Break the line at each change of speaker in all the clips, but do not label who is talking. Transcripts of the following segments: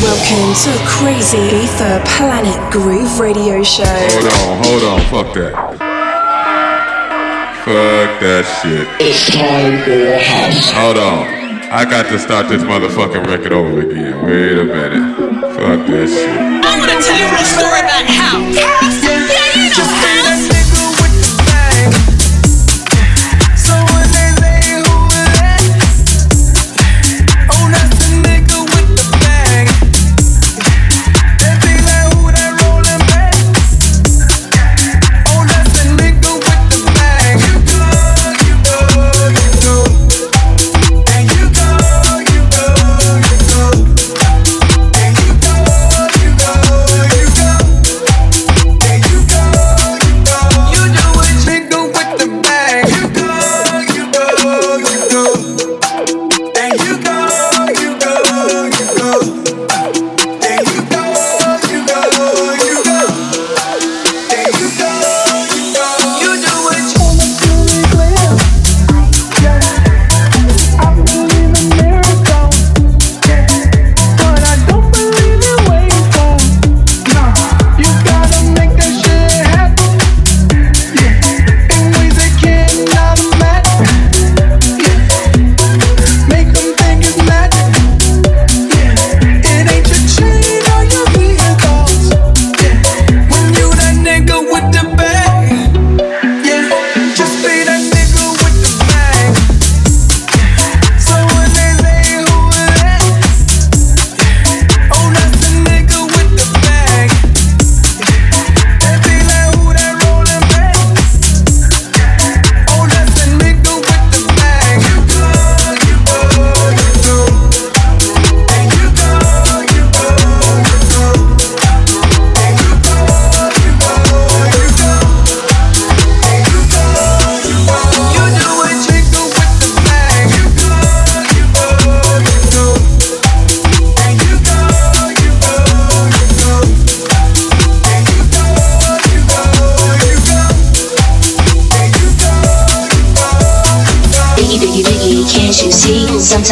Welcome to the Crazy Ether Planet Groove Radio Show.
Hold on, hold on, fuck that. Fuck that shit.
It's time for house.
Hold on. I got to start this motherfucking record over again. Wait a minute. Fuck that shit.
I wanna tell you a story about house.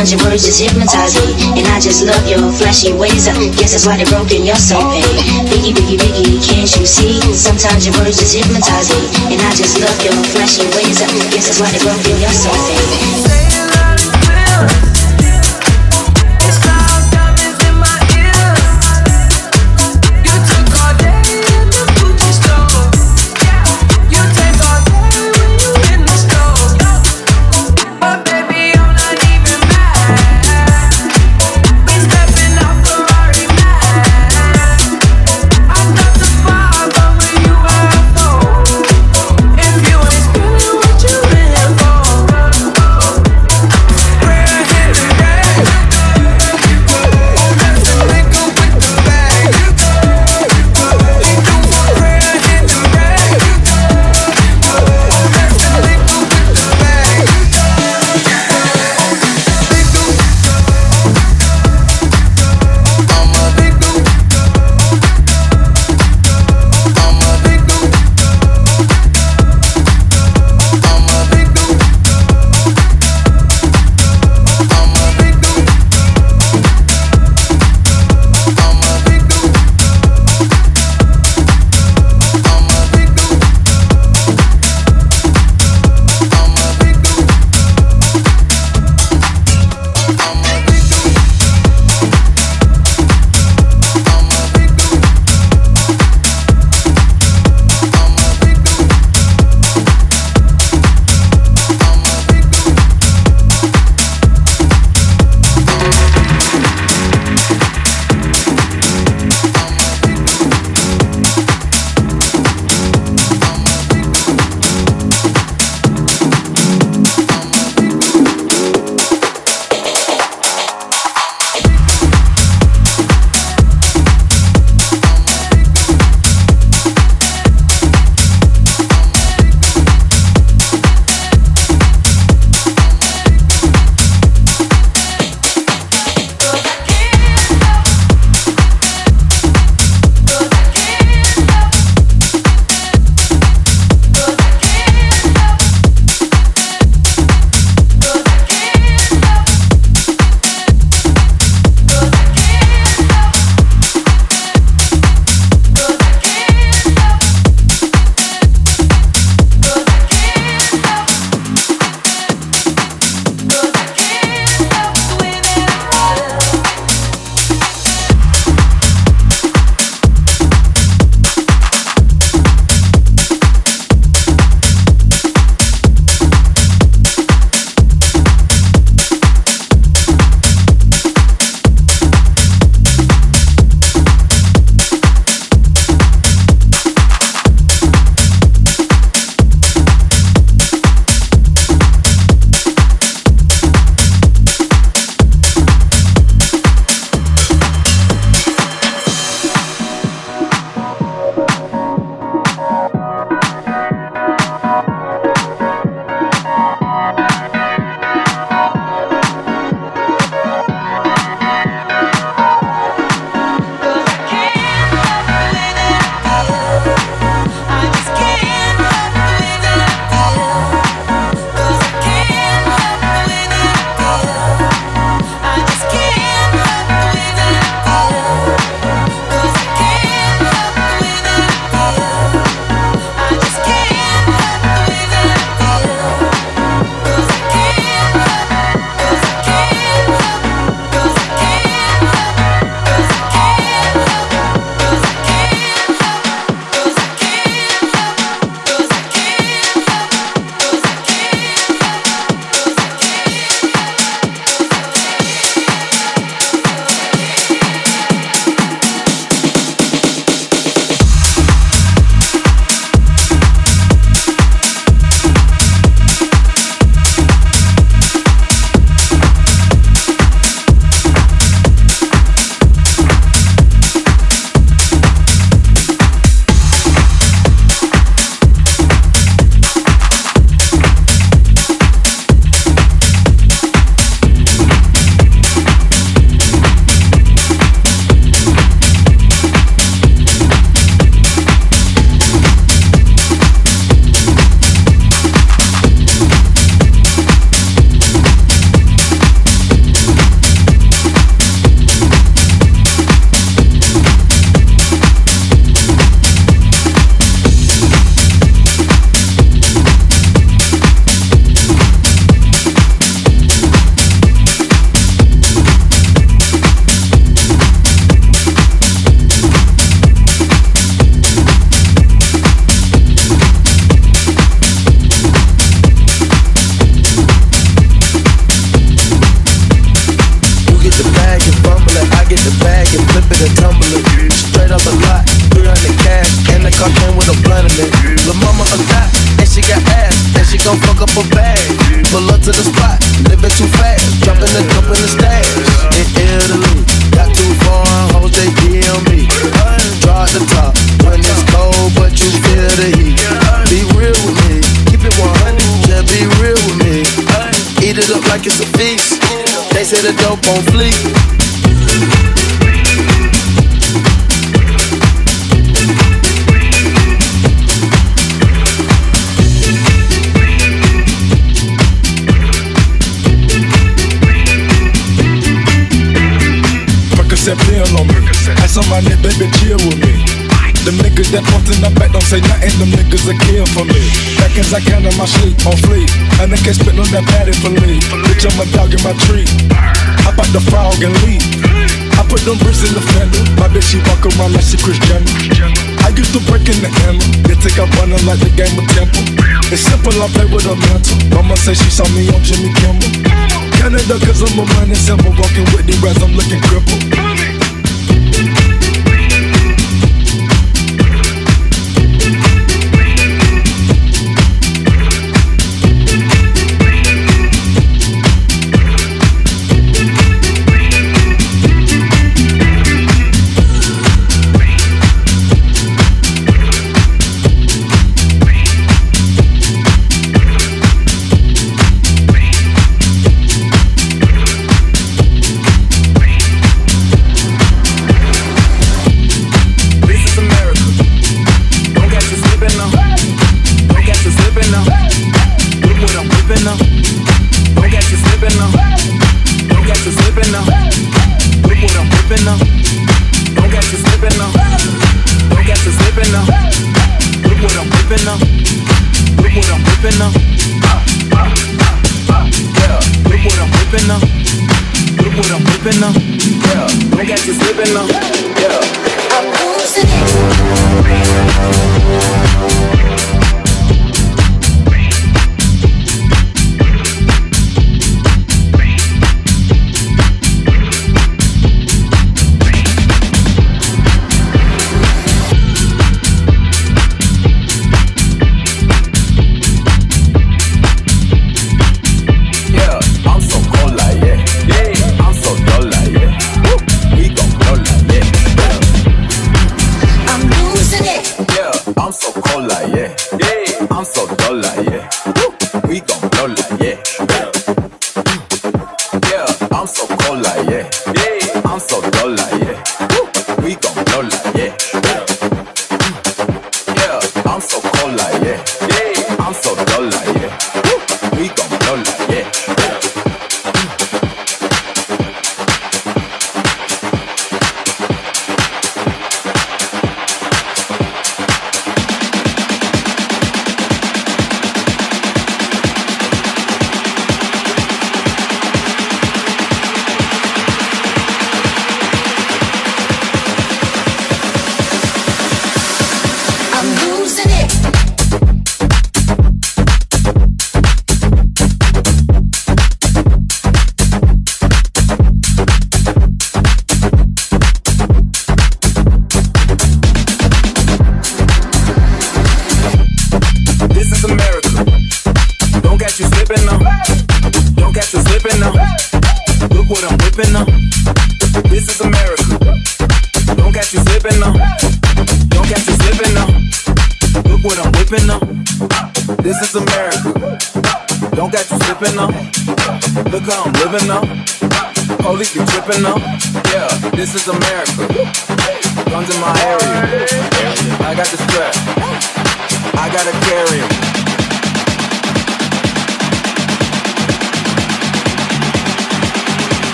Sometimes your words just hypnotize me And I just love your flashy ways. I guess that's why they broke and you're so paid. Biggie, biggie, biggie, can't you see? Sometimes your words just hypnotize me And I just love your flashy ways. I guess that's why they broke and you're so paid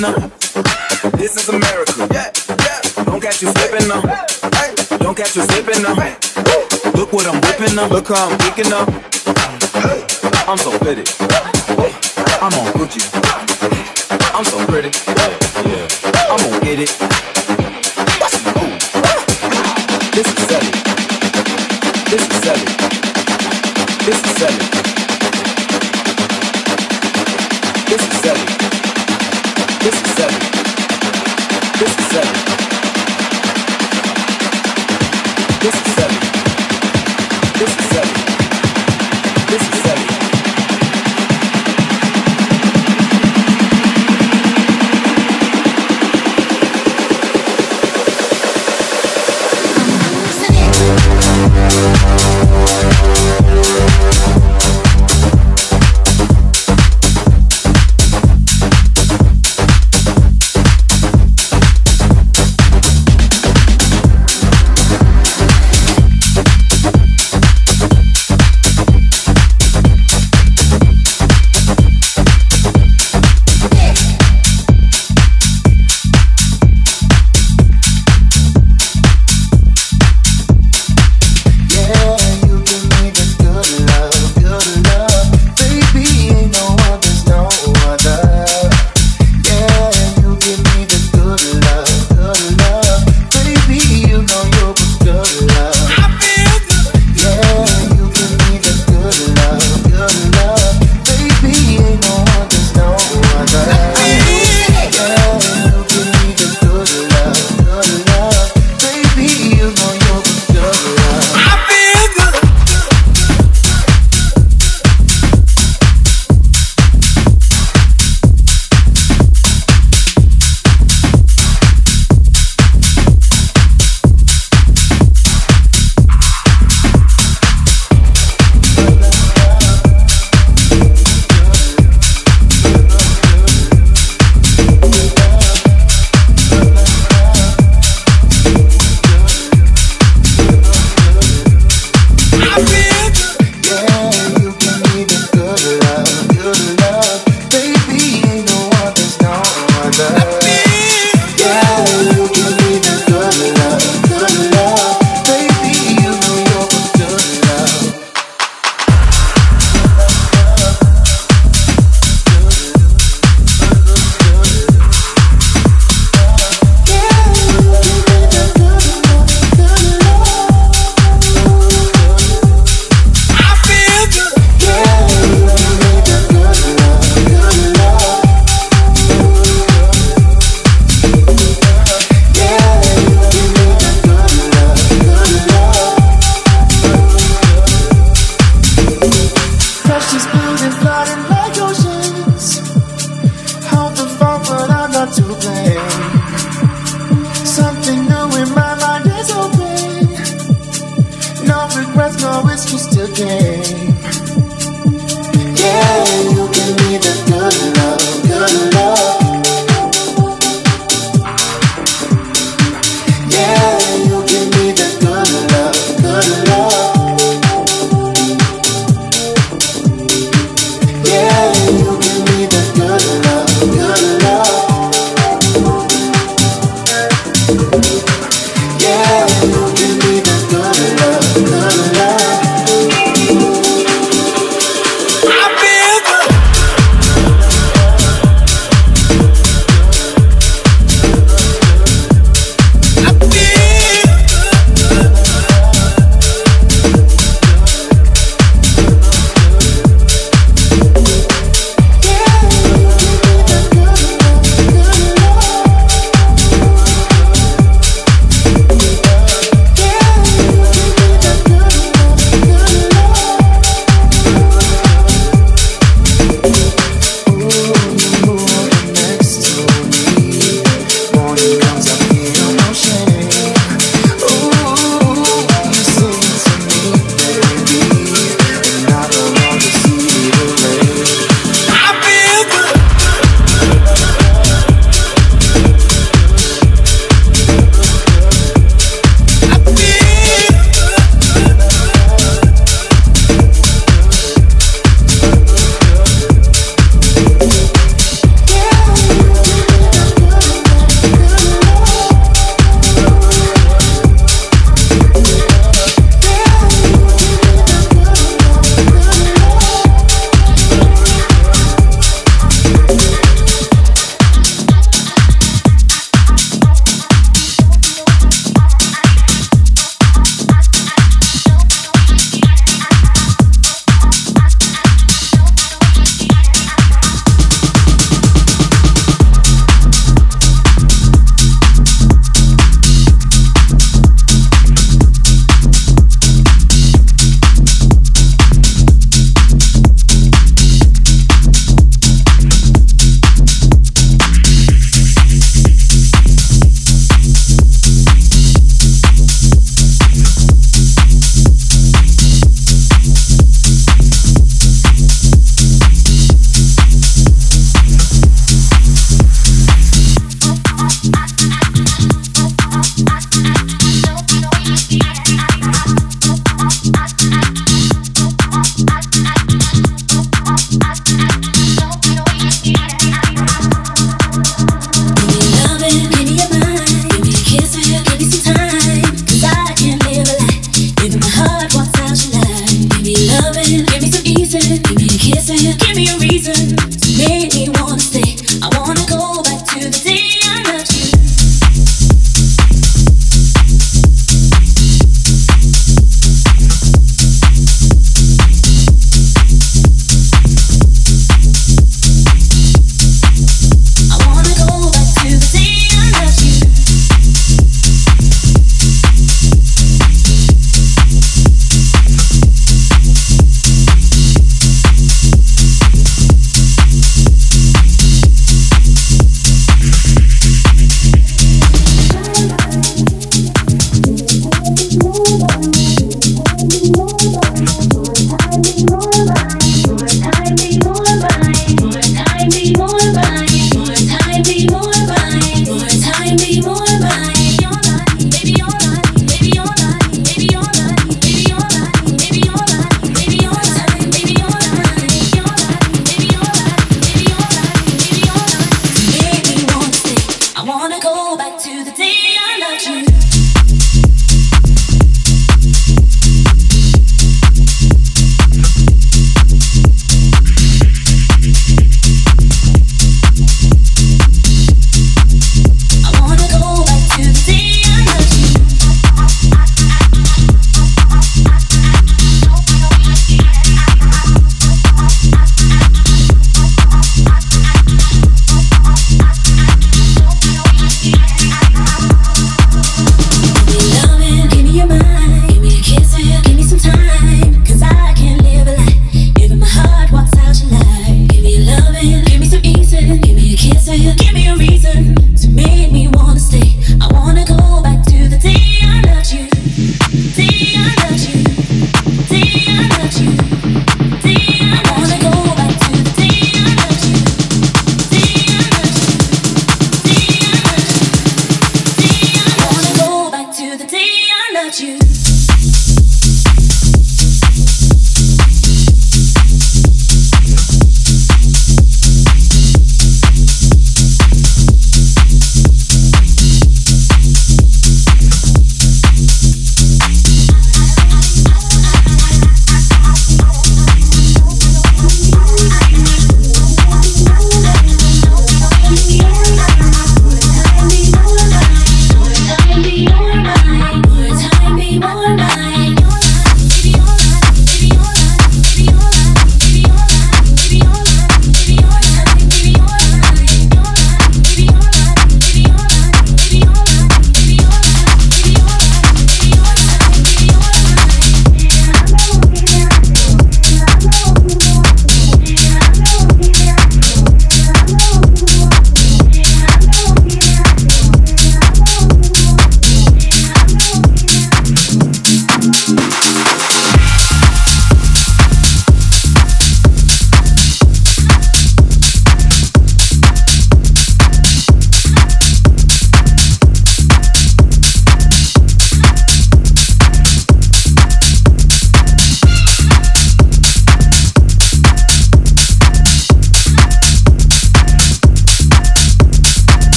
slipping. This is America. Yeah, yeah. Don't catch you slipping up. Hey, don't catch you slipping now. Look what I'm whipping up. Look how I'm kickin' up. I'm so pretty. I'm on Gucci. I'm so pretty. Yeah, yeah. I'm gonna get it.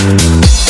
Música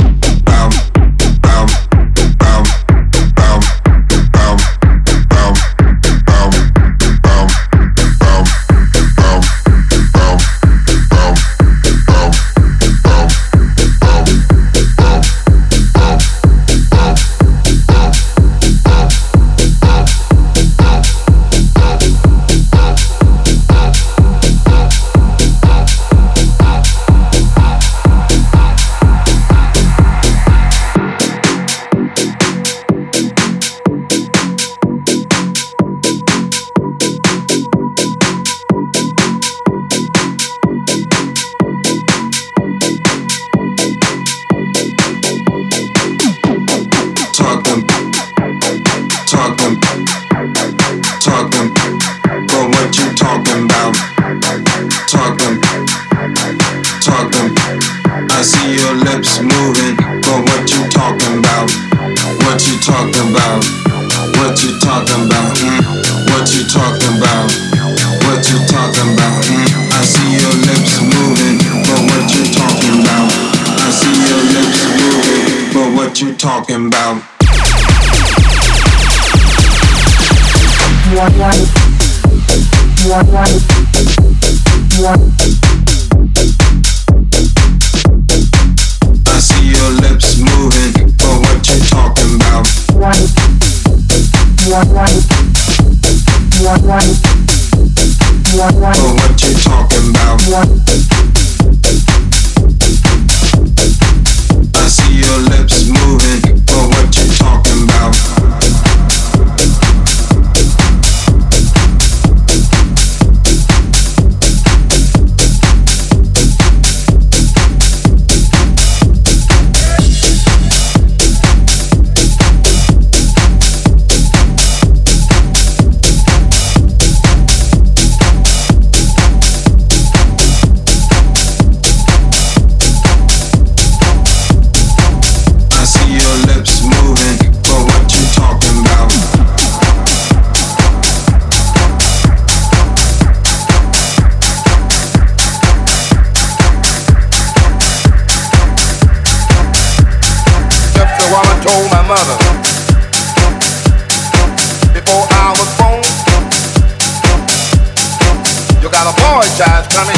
child coming.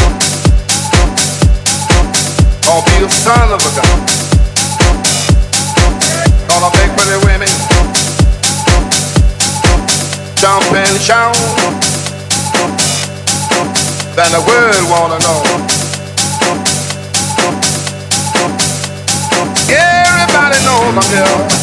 Or be the son of a gun. All the big pretty women. Jump and shout. Then the world wanna know. Everybody knows I'm here.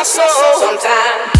my soul. Sometimes.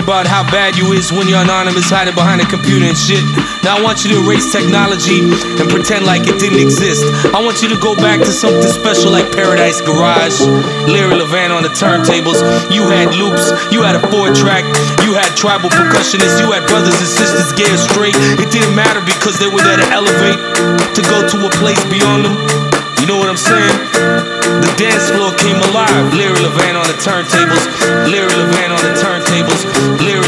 About how bad you is when you're anonymous, hiding behind a computer and shit. Now I want you to erase technology and pretend like it didn't exist. I want you to go back to something special like Paradise Garage, Larry Levan on the turntables. You had loops, you had a four track, you had tribal percussionists, you had brothers and sisters or straight. It didn't matter because they were there to elevate, to go to a place beyond them. You know what I'm saying? The dance floor came alive. Larry Levan on the turntables. Larry Levan on the turntables. Larry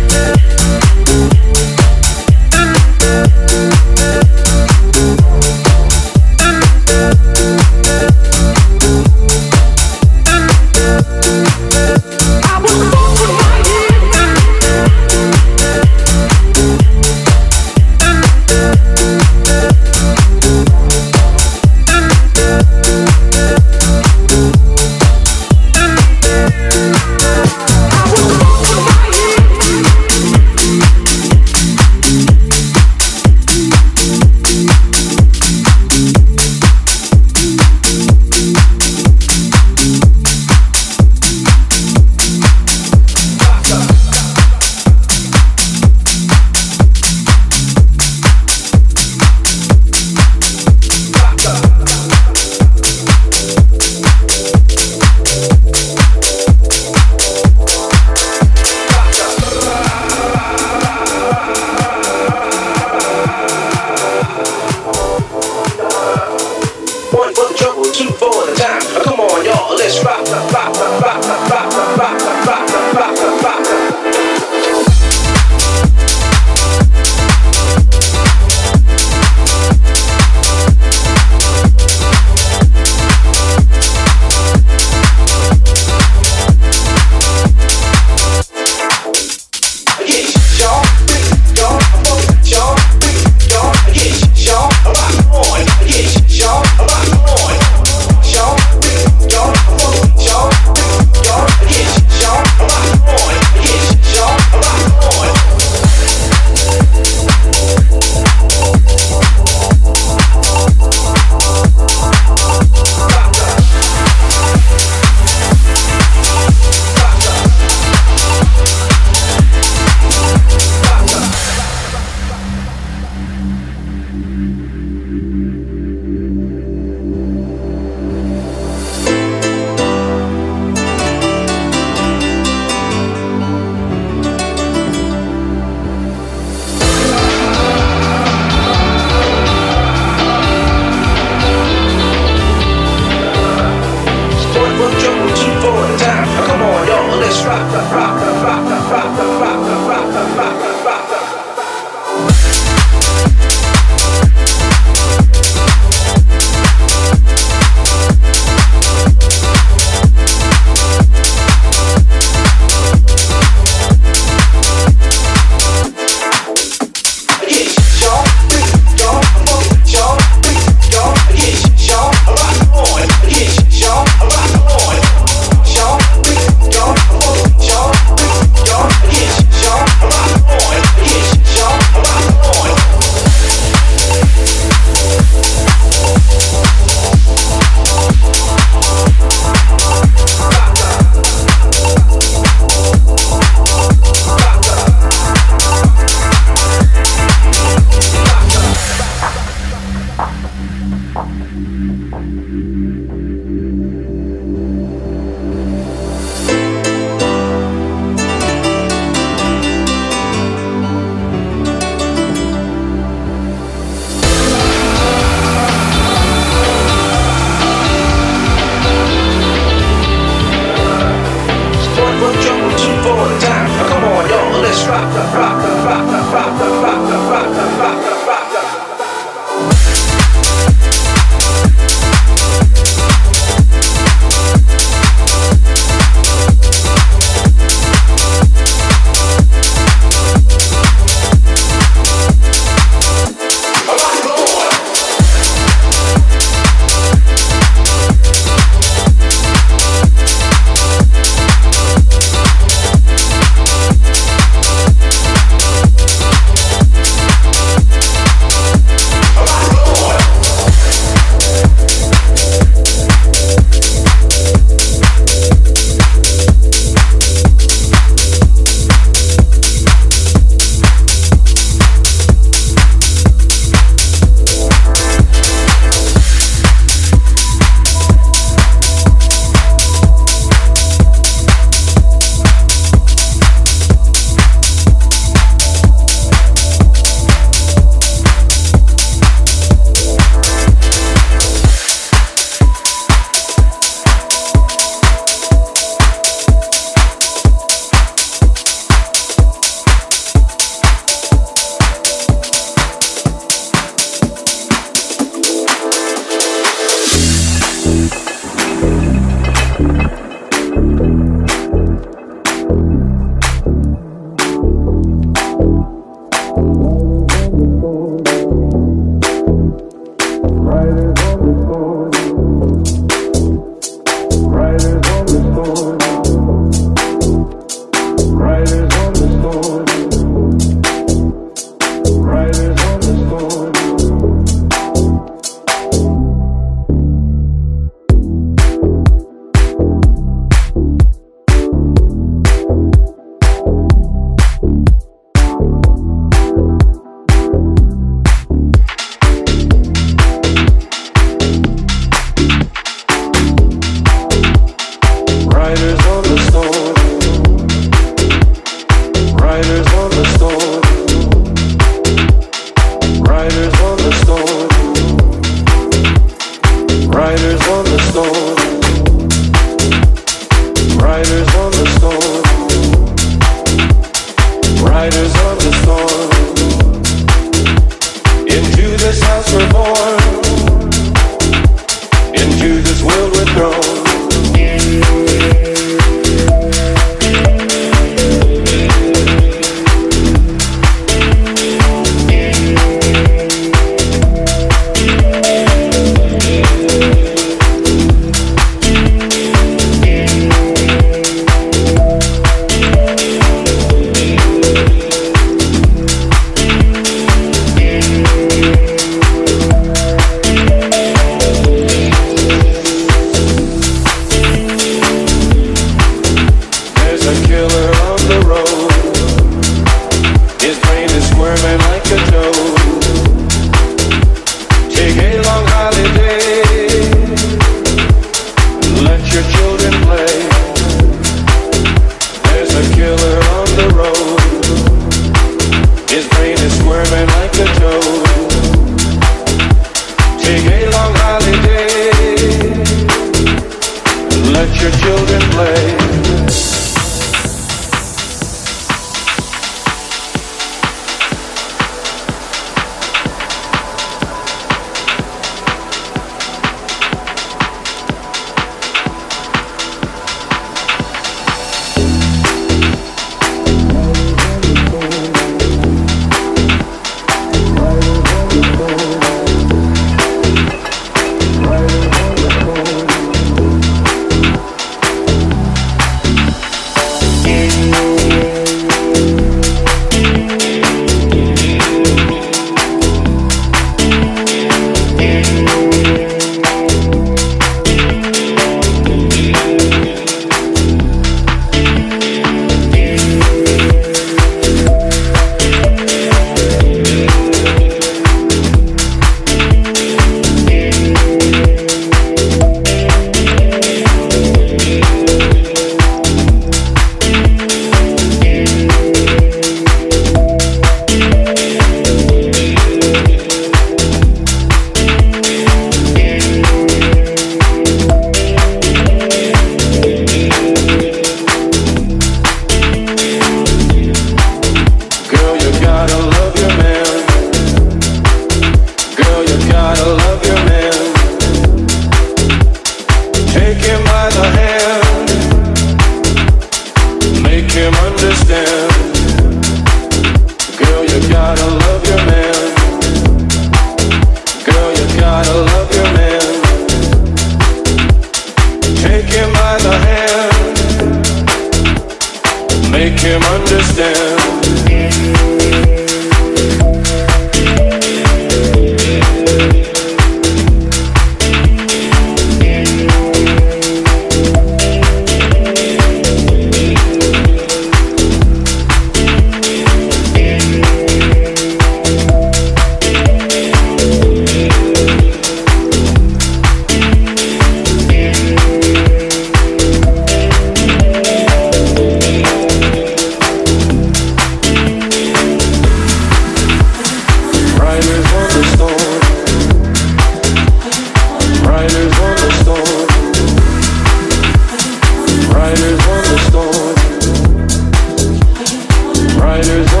Riders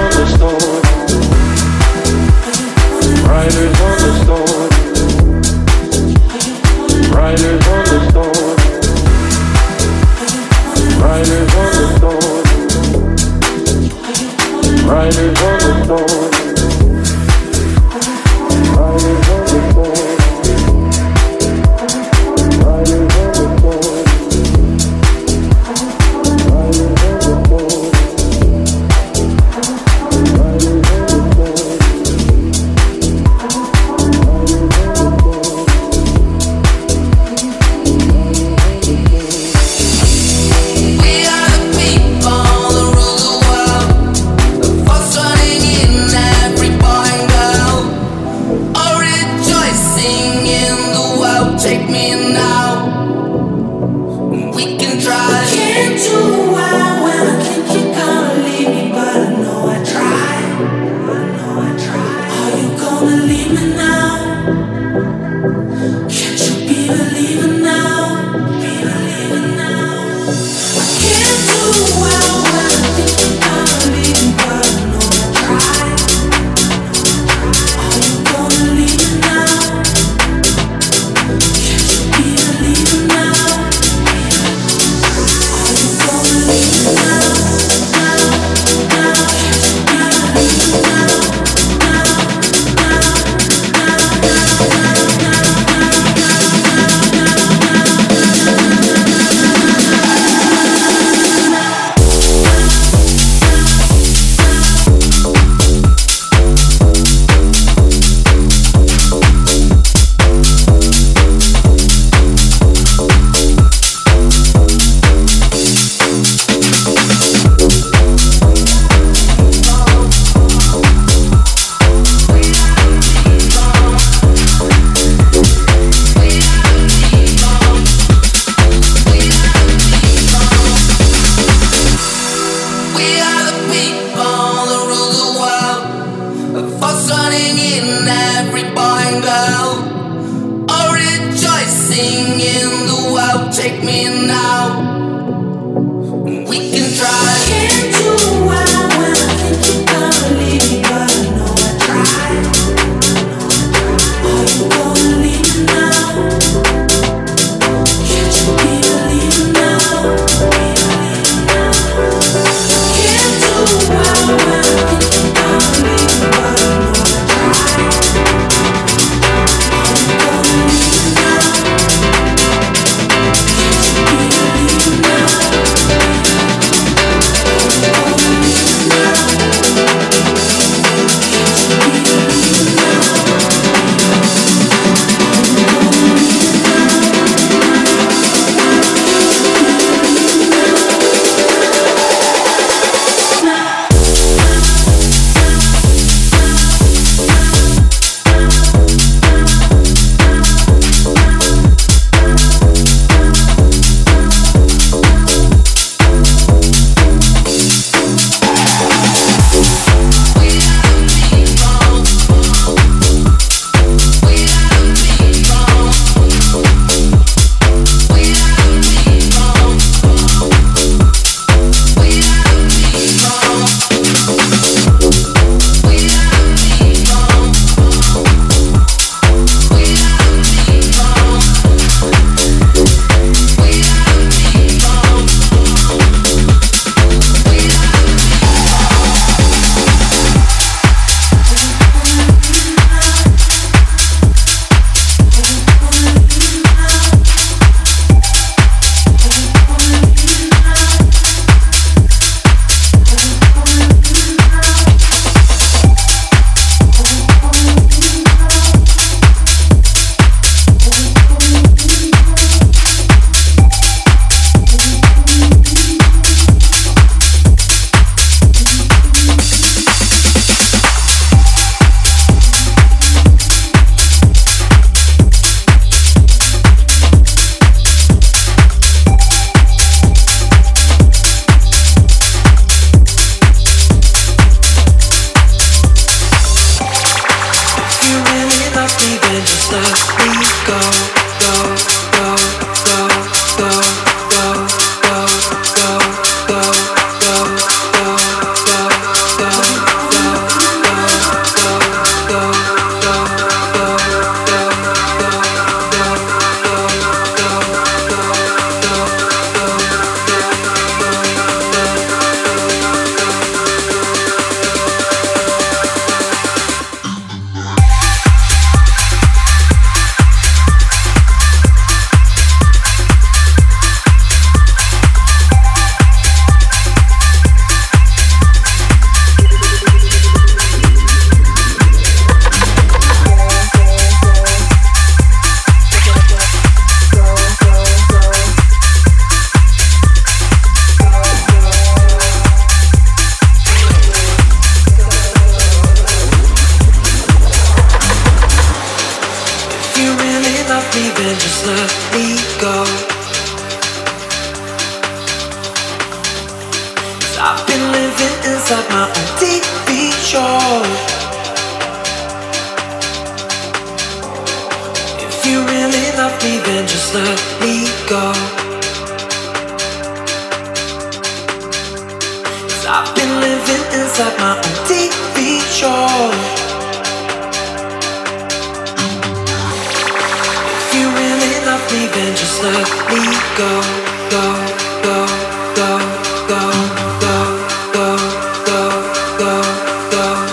да